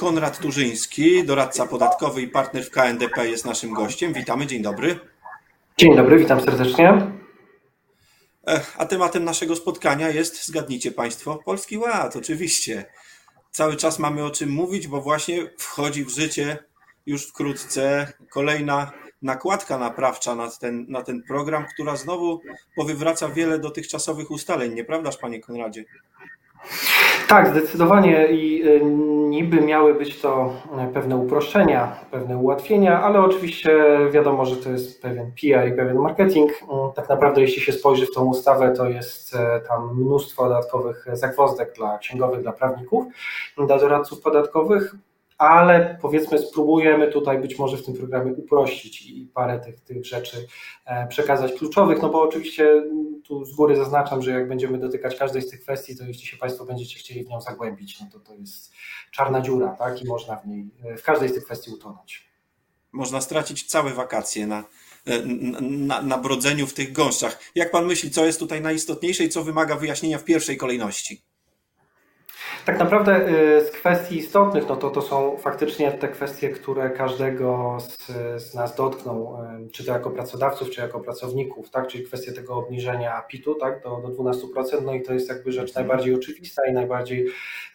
Konrad Turzyński, doradca podatkowy i partner w KNDP jest naszym gościem. Witamy, dzień dobry. Dzień dobry, witam serdecznie. A tematem naszego spotkania jest, zgadnijcie Państwo, Polski Ład, oczywiście. Cały czas mamy o czym mówić, bo właśnie wchodzi w życie już wkrótce kolejna nakładka naprawcza na ten, na ten program, która znowu powywraca wiele dotychczasowych ustaleń, nieprawdaż, Panie Konradzie? Tak, zdecydowanie i y, niby miały być to y, pewne uproszczenia, pewne ułatwienia, ale oczywiście wiadomo, że to jest pewien PR i pewien marketing. Y, tak naprawdę, jeśli się spojrzy w tą ustawę, to jest tam mnóstwo dodatkowych zagwozdek dla księgowych, dla prawników, dla doradców podatkowych ale powiedzmy spróbujemy tutaj być może w tym programie uprościć i parę tych, tych rzeczy e, przekazać kluczowych, no bo oczywiście tu z góry zaznaczam, że jak będziemy dotykać każdej z tych kwestii, to jeśli się Państwo będziecie chcieli w nią zagłębić, no to to jest czarna dziura, tak, i można w niej, e, w każdej z tych kwestii utonąć. Można stracić całe wakacje na, e, na, na brodzeniu w tych gąszczach. Jak Pan myśli, co jest tutaj najistotniejsze i co wymaga wyjaśnienia w pierwszej kolejności? Tak naprawdę y, z kwestii istotnych, no to to są faktycznie te kwestie, które każdego z, z nas dotkną, y, czy to jako pracodawców, czy jako pracowników, tak? czyli kwestie tego obniżenia PIT-u tak? do, do 12%, no i to jest jakby rzecz najbardziej oczywista i najbardziej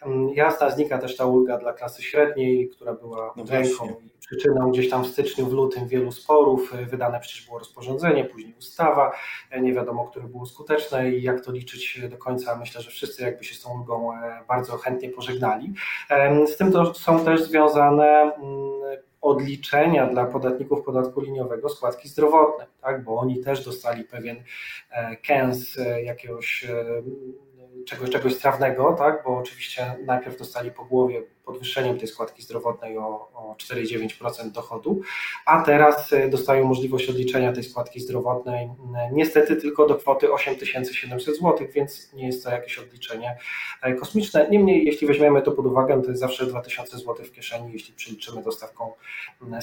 mm, jasna. Znika też ta ulga dla klasy średniej, która była no ręką przyczyną gdzieś tam w styczniu, w lutym wielu sporów. E, wydane przecież było rozporządzenie, później ustawa, nie wiadomo, które było skuteczne i jak to liczyć do końca. Myślę, że wszyscy jakby się z tą ulgą e, chętnie pożegnali. Z tym to są też związane mm, odliczenia dla podatników podatku liniowego składki zdrowotnej, tak? bo oni też dostali pewien kęs jakiegoś czegoś, czegoś strawnego, tak? bo oczywiście najpierw dostali po głowie podwyższeniem tej składki zdrowotnej o, o 4,9% dochodu, a teraz e, dostają możliwość odliczenia tej składki zdrowotnej niestety tylko do kwoty 8700 zł, więc nie jest to jakieś odliczenie e, kosmiczne. Niemniej, jeśli weźmiemy to pod uwagę, to jest zawsze 2000 zł w kieszeni, jeśli przeliczymy to stawką,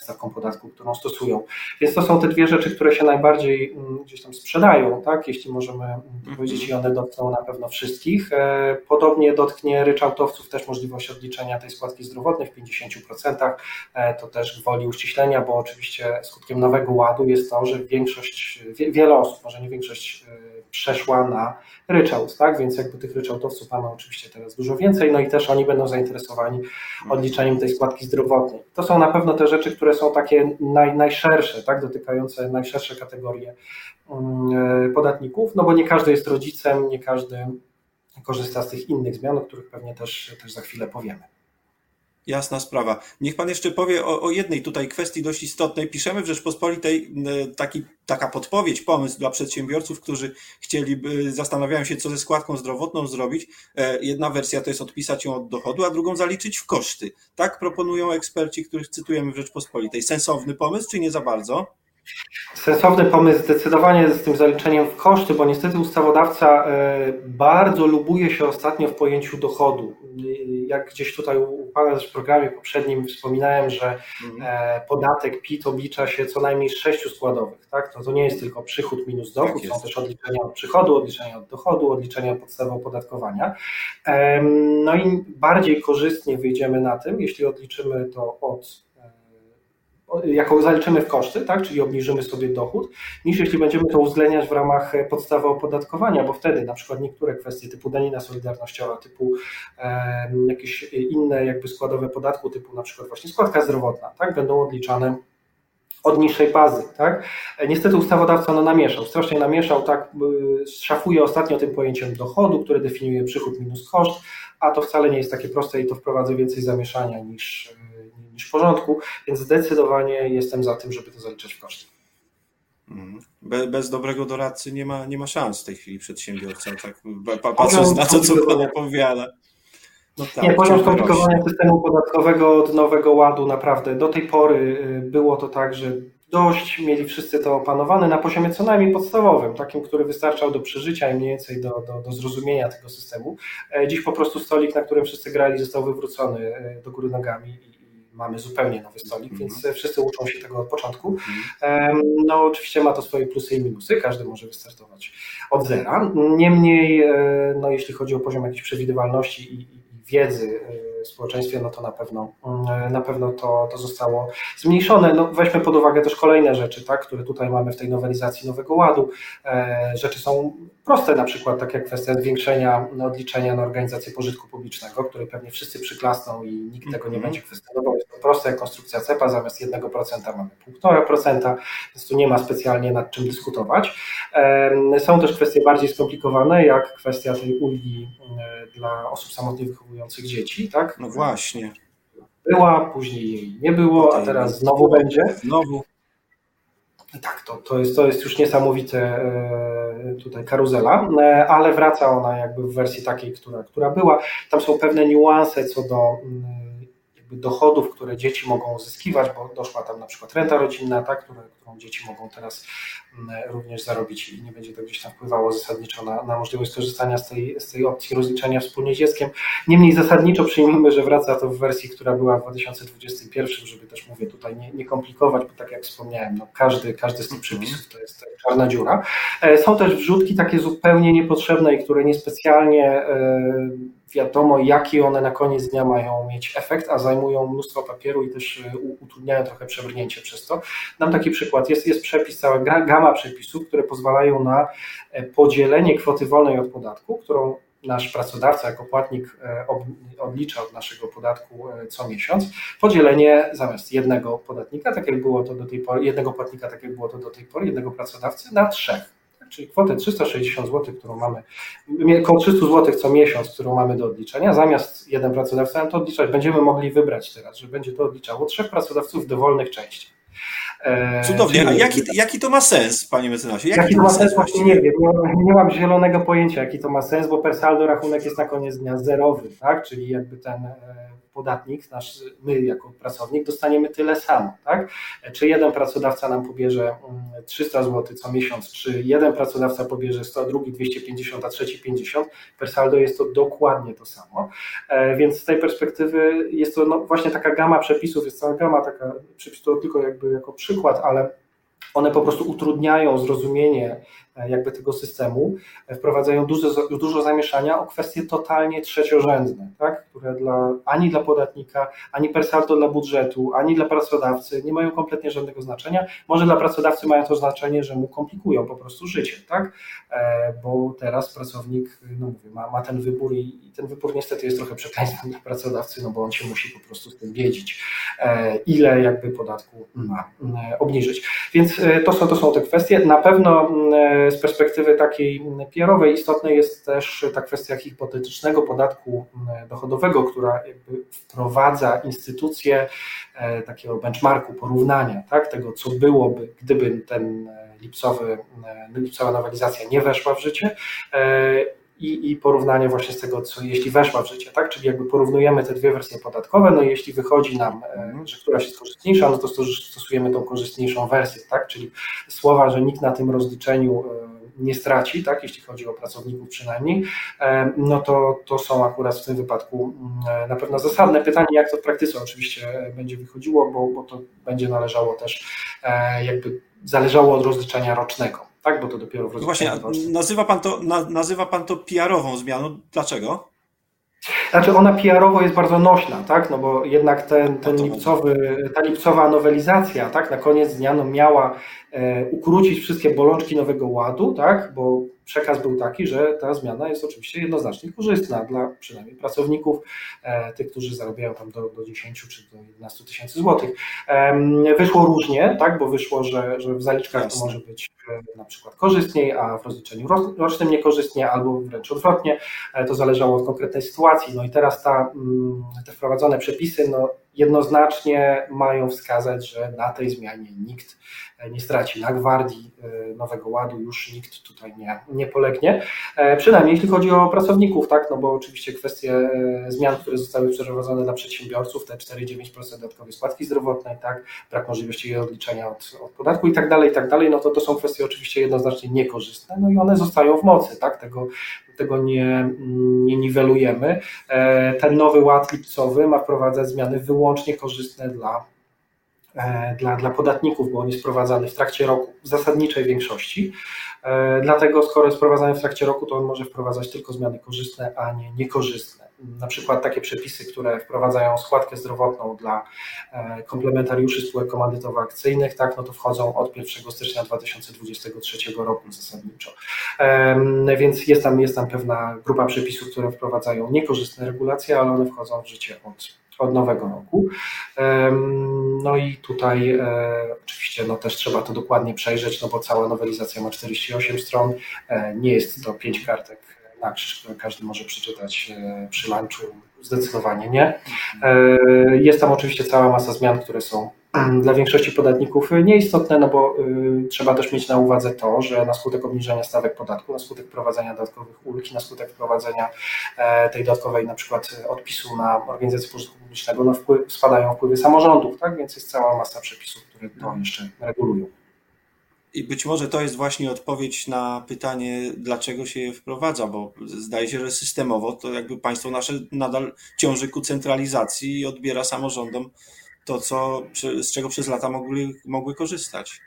stawką podatku, którą stosują. Więc to są te dwie rzeczy, które się najbardziej gdzieś tam sprzedają, tak? jeśli możemy powiedzieć, i one dotkną na pewno wszystkich. E, podobnie dotknie ryczałtowców też możliwość odliczenia tej składki zdrowotnej w 50%. E, to też gwoli uściślenia, bo oczywiście skutkiem nowego ładu jest to, że większość, wiele osób, może nie większość, e, przeszła na ryczałt, tak? Więc jakby tych ryczałtowców mamy oczywiście teraz dużo więcej, no i też oni będą zainteresowani odliczaniem tej składki zdrowotnej. To są na pewno te rzeczy, które są takie naj, najszersze, tak? Dotykające najszersze kategorie mm, e, podatników, no bo nie każdy jest rodzicem, nie każdy korzysta z tych innych zmian, o których pewnie też, też za chwilę powiemy. Jasna sprawa. Niech pan jeszcze powie o, o, jednej tutaj kwestii dość istotnej. Piszemy w Rzeczpospolitej taki, taka podpowiedź, pomysł dla przedsiębiorców, którzy chcieliby, zastanawiają się, co ze składką zdrowotną zrobić. E, jedna wersja to jest odpisać ją od dochodu, a drugą zaliczyć w koszty. Tak proponują eksperci, których cytujemy w Rzeczpospolitej. Sensowny pomysł, czy nie za bardzo? Sensowny pomysł zdecydowanie z tym zaliczeniem w koszty, bo niestety ustawodawca e, bardzo lubuje się ostatnio w pojęciu dochodu. Jak gdzieś tutaj u Pana w programie poprzednim wspominałem, że mhm. e, podatek PIT oblicza się co najmniej z sześciu składowych. Tak? To, to nie jest tylko przychód minus dochód, tak są też odliczenia od przychodu, odliczenia od dochodu, odliczenia od podstawy opodatkowania. No i bardziej korzystnie wyjdziemy na tym, jeśli odliczymy to od jako zaliczymy w koszty, tak, czyli obniżymy sobie dochód, niż jeśli będziemy to uwzględniać w ramach podstawy opodatkowania, bo wtedy na przykład niektóre kwestie typu danina solidarnościowa, typu e, jakieś inne jakby składowe podatku, typu na przykład właśnie składka zdrowotna, tak, będą odliczane od niższej bazy. Tak? Niestety ustawodawca no, namieszał, strasznie namieszał, tak, szafuje ostatnio tym pojęciem dochodu, które definiuje przychód minus koszt, a to wcale nie jest takie proste i to wprowadza więcej zamieszania niż, niż w porządku, więc zdecydowanie jestem za tym, żeby to zaliczać w koszty. Mhm. Be, bez dobrego doradcy nie ma, nie ma szans w tej chwili przedsiębiorca, tak? Patrząc na to, co Pan opowiada. No tak, nie, poziom skomplikowania systemu podatkowego od nowego ładu naprawdę do tej pory y, było to tak, że dość mieli wszyscy to opanowane na poziomie co najmniej podstawowym, takim, który wystarczał do przeżycia i mniej więcej do, do, do zrozumienia tego systemu. E, dziś po prostu stolik, na którym wszyscy grali, został wywrócony e, do góry nogami i mamy zupełnie nowy stolik, mm -hmm. więc wszyscy uczą się tego od początku. Mm -hmm. No oczywiście ma to swoje plusy i minusy, każdy może wystartować od zera. Niemniej, e, no, jeśli chodzi o poziom jakiejś przewidywalności i, i wiedzy w społeczeństwie, no to na pewno, na pewno to, to zostało zmniejszone. No weźmy pod uwagę też kolejne rzeczy, tak, które tutaj mamy w tej nowelizacji Nowego Ładu. Rzeczy są proste, na przykład tak jak kwestia zwiększenia odliczenia na organizację pożytku publicznego, której pewnie wszyscy przyklasną i nikt tego nie mhm. będzie kwestionował. Jest to prosta jak konstrukcja CEPA, zamiast 1% mamy 1,5%, więc tu nie ma specjalnie nad czym dyskutować. Są też kwestie bardziej skomplikowane, jak kwestia tej ulgi dla osób samotnie wychowujących dzieci, tak? No właśnie. Była, później nie było, a teraz znowu będzie. Znowu. Tak, to, to, jest, to jest już niesamowite e, tutaj karuzela, e, ale wraca ona jakby w wersji takiej, która, która była. Tam są pewne niuanse co do mm, dochodów, które dzieci mogą uzyskiwać, bo doszła tam na przykład renta rodzinna, tak, które, którą dzieci mogą teraz mm, również zarobić i nie będzie to gdzieś tam wpływało zasadniczo na, na możliwość korzystania z tej, z tej opcji rozliczania wspólnie z dzieckiem. Niemniej zasadniczo przyjmijmy, że wraca to w wersji, która była w 2021, żeby też mówię tutaj nie, nie komplikować, bo tak jak wspomniałem, no każdy, każdy z tych mhm. przepisów to jest czarna dziura. E, są też wrzutki takie zupełnie niepotrzebne i które niespecjalnie e, wiadomo, jaki one na koniec dnia mają mieć efekt, a zajmują mnóstwo papieru i też e, utrudniają trochę przebrnięcie przez to. Dam taki przykład. Jest, jest przepis, cała gama przepisów, które pozwalają na e, podzielenie kwoty wolnej od podatku, którą nasz pracodawca jako płatnik e, odlicza od naszego podatku co miesiąc, podzielenie zamiast jednego podatnika, tak jak było to do tej pory, jednego płatnika, tak jak było to do tej pory, jednego pracodawcy na trzech czyli kwotę 360 zł, którą mamy, około 300 zł co miesiąc, którą mamy do odliczenia, zamiast jeden pracodawca nam to odliczać, będziemy mogli wybrać teraz, że będzie to odliczało trzech pracodawców w dowolnych częściach. E, Cudownie. A jaki, jaki to ma sens, panie mecenasie? Jaki, jaki to ma sens? Właśnie nie wiem. Nie, nie mam zielonego pojęcia, jaki to ma sens, bo per saldo rachunek jest na koniec dnia zerowy, tak? Czyli jakby ten e, podatnik, nasz, my jako pracownik dostaniemy tyle samo, tak? Czy jeden pracodawca nam pobierze 300 mm, zł co miesiąc, czy jeden pracodawca pobierze 100, drugi 250, a trzeci 50, per saldo jest to dokładnie to samo, e, więc z tej perspektywy jest to no właśnie taka gama przepisów, jest cała gama taka, przepisów to tylko jakby jako przykład, ale one po prostu utrudniają zrozumienie jakby tego systemu, e, wprowadzają dużo, dużo zamieszania o kwestie totalnie trzeciorzędne, tak? które dla, ani dla podatnika, ani per saldo dla budżetu, ani dla pracodawcy nie mają kompletnie żadnego znaczenia. Może dla pracodawcy mają to znaczenie, że mu komplikują po prostu życie, tak? E, bo teraz pracownik no mówię, ma, ma ten wybór i, i ten wybór niestety jest trochę przekleństwem dla pracodawcy, no bo on się musi po prostu z tym wiedzieć, ile jakby podatku ma obniżyć. Więc to są, to są te kwestie. Na pewno z perspektywy takiej PR-owej istotna jest też ta kwestia hipotetycznego podatku dochodowego, która wprowadza instytucję e, takiego benchmarku, porównania, tak, tego co byłoby, gdyby ten lipcowy, lipcowa nowelizacja nie weszła w życie. E, i, i porównanie właśnie z tego, co jeśli weszła w życie, tak? Czyli jakby porównujemy te dwie wersje podatkowe, no i jeśli wychodzi nam, e, że któraś jest korzystniejsza, no to stosujemy tą korzystniejszą wersję, tak? Czyli słowa, że nikt na tym rozliczeniu e, nie straci, tak, jeśli chodzi o pracowników przynajmniej, e, no to, to są akurat w tym wypadku mm, na pewno zasadne. Pytanie, jak to w praktyce oczywiście będzie wychodziło, bo, bo to będzie należało też jakby zależało od rozliczenia rocznego tak? Bo to dopiero w no Właśnie, nazywa pan to, na, nazywa pan to PR-ową zmianą. Dlaczego? Znaczy ona PR-owo jest bardzo nośna, tak? No bo jednak ten, ten lipcowy, ta lipcowa nowelizacja, tak, na koniec dnia no miała e, ukrócić wszystkie bolączki nowego ładu, tak? Bo przekaz był taki, że ta zmiana jest oczywiście jednoznacznie korzystna dla przynajmniej pracowników, e, tych, którzy zarabiają tam do, do 10 czy do 11 tysięcy złotych. Wyszło różnie, tak, bo wyszło, że, że w zaliczkach to może być e, na przykład korzystniej, a w rozliczeniu rocznym niekorzystnie, albo wręcz odwrotnie. E, to zależało od konkretnej sytuacji. No i teraz ta, mm, te wprowadzone przepisy no, jednoznacznie mają wskazać, że na tej zmianie nikt nie straci. Na gwardii e, Nowego Ładu już nikt tutaj nie, nie polegnie. E, przynajmniej jeśli chodzi o pracowników, tak, no bo oczywiście kwestie e, zmian, które zostały przeprowadzone dla przedsiębiorców, te 4,9% dodatkowej składki zdrowotnej, tak, brak możliwości jej odliczenia od, od podatku i tak dalej, i tak dalej, no to to są kwestie oczywiście jednoznacznie niekorzystne, no i one zostają w mocy, tak, tego, tego nie, nie niwelujemy. Ten nowy ład lipcowy ma wprowadzać zmiany wyłącznie korzystne dla E, dla, dla podatników, bo on jest wprowadzany w trakcie roku w zasadniczej większości. E, dlatego, skoro jest wprowadzany w trakcie roku, to on może wprowadzać tylko zmiany korzystne, a nie niekorzystne. Na przykład takie przepisy, które wprowadzają składkę zdrowotną dla komplementariuszy spółek komandytowo-akcyjnych, tak, no to wchodzą od 1 stycznia 2023 roku zasadniczo. Więc jest tam, jest tam pewna grupa przepisów, które wprowadzają niekorzystne regulacje, ale one wchodzą w życie od od nowego roku. No i tutaj e, oczywiście no też trzeba to dokładnie przejrzeć, no bo cała nowelizacja ma 48 stron, e, nie jest to 5 kartek które każdy może przeczytać e, przy lunchu, zdecydowanie nie. Jest tam oczywiście cała masa zmian, które są dla większości podatników nieistotne, no bo y, trzeba też mieć na uwadze to, że na skutek obniżenia stawek podatku, na skutek wprowadzenia dodatkowych ulg, na skutek wprowadzenia e, tej dodatkowej na przykład odpisu na organizację pożytku publicznego, no wpływ, spadają wpływy samorządów, tak? więc jest cała masa przepisów, które to jeszcze regulują. I być może to jest właśnie odpowiedź na pytanie, dlaczego się je wprowadza, bo zdaje się, że systemowo to jakby państwo nasze nadal ciąży ku centralizacji i odbiera samorządom to, co, z czego przez lata mogły, mogły korzystać.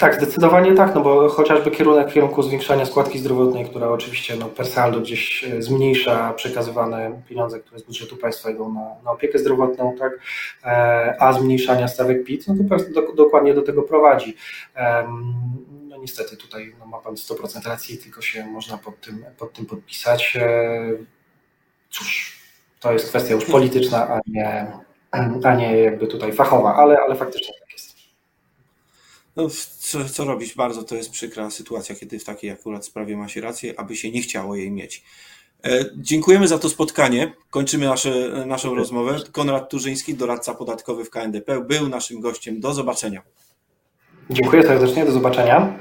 Tak, zdecydowanie tak, no bo chociażby kierunek w kierunku zwiększania składki zdrowotnej, która oczywiście no, per saldo gdzieś e, zmniejsza przekazywane pieniądze, które z budżetu państwa idą na, na opiekę zdrowotną, tak, e, a zmniejszania stawek PIT, no to do, dokładnie do tego prowadzi. No niestety tutaj no, ma Pan 100% racji, tylko się można pod tym, pod tym podpisać. E, cóż, to jest kwestia już polityczna, a nie a nie jakby tutaj fachowa, ale, ale faktycznie tak jest. No, co, co robić? Bardzo to jest przykra sytuacja, kiedy w takiej akurat sprawie ma się rację, aby się nie chciało jej mieć. E, dziękujemy za to spotkanie. Kończymy nasze, naszą rozmowę. Konrad Turzyński, doradca podatkowy w KNDP, był naszym gościem. Do zobaczenia. Dziękuję serdecznie, do zobaczenia.